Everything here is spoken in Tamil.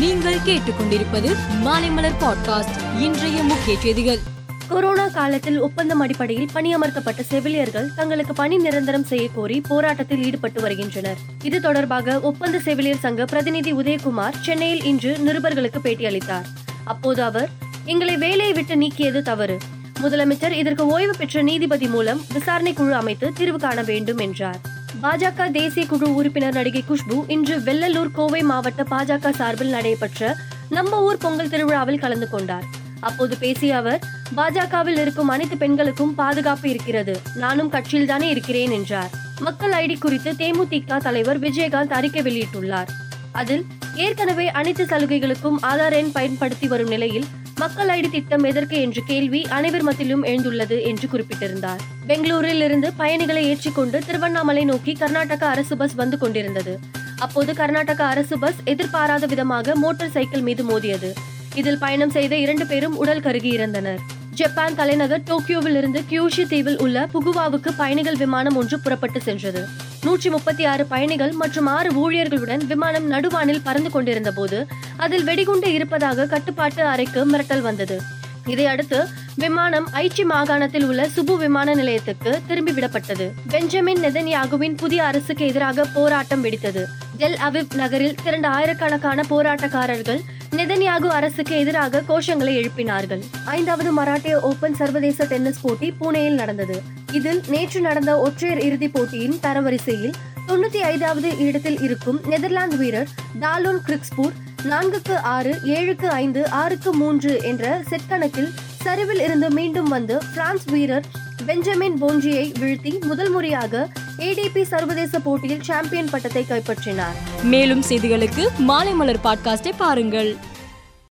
நீங்கள் கேட்டுக்கொண்டிருப்பது மாலைமலர் பாட்காஸ்ட் இன்றைய முக்கிய செய்திகள். கொரோனா காலத்தில் ஒப்பந்தம் அடிப்படையில் பணியமர்த்தப்பட்ட செவிலியர்கள் தங்களுக்கு பணி நிரந்தரம் செய்ய கோரி போராட்டத்தில் ஈடுபட்டு வருகின்றனர். இது தொடர்பாக ஒப்பந்த செவிலியர் சங்க பிரதிநிதி உதயகுமார் சென்னையில் இன்று நிருபர்களுக்கு பேட்டியளித்தார். அப்போது அவர் எங்களை வேலையை விட்டு நீக்கியது தவறு. முதலமைச்சர் இதற்கு ஓய்வு பெற்ற நீதிபதி மூலம் விசாரணை குழு அமைத்து தீர்வு காண வேண்டும் என்றார். பாஜக தேசிய குழு உறுப்பினர் நடிகை குஷ்பு இன்று வெள்ளலூர் கோவை மாவட்ட பாஜக சார்பில் நடைபெற்ற நம்ம ஊர் பொங்கல் திருவிழாவில் கலந்து கொண்டார். அப்போது பேசிய அவர் பாஜகவில் இருக்கும் அனைத்து பெண்களுக்கும் பாதுகாப்பு இருக்கிறது. நானும் கட்சியில் தானே இருக்கிறேன் என்றார். மக்கள் ஐடி குறித்து தேமுதிக தலைவர் விஜயகாந்த் அறிக்கை வெளியிட்டுள்ளார். அதில் ஏற்கனவே அனைத்து சலுகைகளுக்கும் ஆதார் எண் பயன்படுத்தி வரும் நிலையில் மக்கள் ஐடி திட்டம் எதற்கு என்ற கேள்வி அனைவர் மத்தியிலும் எழுந்துள்ளது என்று குறிப்பிட்டிருந்தார். பெங்களூரில் இருந்து பயணிகளை ஏற்றிக்கொண்டு திருவண்ணாமலை நோக்கி கர்நாடக அரசு பஸ் வந்து கொண்டிருந்தது. அப்போது கர்நாடக அரசு பஸ் எதிர்பாராத விதமாக மோட்டார் சைக்கிள் மீது மோதியது. இதில் பயணம் செய்த இரண்டு பேரும் உடல் கருகி இறந்தனர். ஜப்பான் தலைநகர் டோக்கியோவில் இருந்து கியூஷி தீவில் உள்ள புகுவாவுக்கு பயணிகள் விமானம் ஒன்று புறப்பட்டு சென்றது. நூற்றி முப்பத்தி ஆறு பயணிகள் மற்றும் ஆறு ஊழியர்களுடன் விமானம் நடுவானில் பறந்து கொண்டிருந்த போது அதில் வெடிகுண்டு இருப்பதாக கட்டுப்பாட்டு அறைக்கு மிரட்டல் வந்தது. இதையடுத்து விமானம் ஐச்சி மாகாணத்தில் உள்ள சுபு விமான நிலையத்துக்கு திரும்பி விடப்பட்டது. பெஞ்சமின் நெதன்யாகுவின் புதிய அரசுக்கு எதிராக போராட்டம் வெடித்தது. டெல் அவிவ் நகரில் திரண்ட ஆயிரக்கணக்கான போராட்டக்காரர்கள் நெதன்யாகு அரசுக்கு எதிராக கோஷங்களை எழுப்பினார்கள். ஐந்தாவது மராட்டிய ஓபன் சர்வதேச டென்னிஸ் போட்டி பூனேயில் நடந்தது. இதில் நேற்று நடந்த ஒற்றையர் இறுதிப் போட்டியின் தரவரிசையில் தொண்ணூத்தி ஐந்தாவது இடத்தில் இருக்கும் நெதர்லாந்து வீரர் டாலோன் கிரிக்ஸ்பூர் நான்குக்கு ஆறு ஏழுக்கு ஐந்து ஆறுக்கு மூன்று என்ற செட் கணக்கில் சரிவில் இருந்து மீண்டும் வந்து பிரான்ஸ் வீரர் பெஞ்சமின் போன்ஜியை வீழ்த்தி முதல் முறையாக ஏடிபி சர்வதேச போட்டியில் சாம்பியன் பட்டத்தை கைப்பற்றினார். மேலும் செய்திகளுக்கு மாலை மலர் பாட்காஸ்டை பாருங்கள்.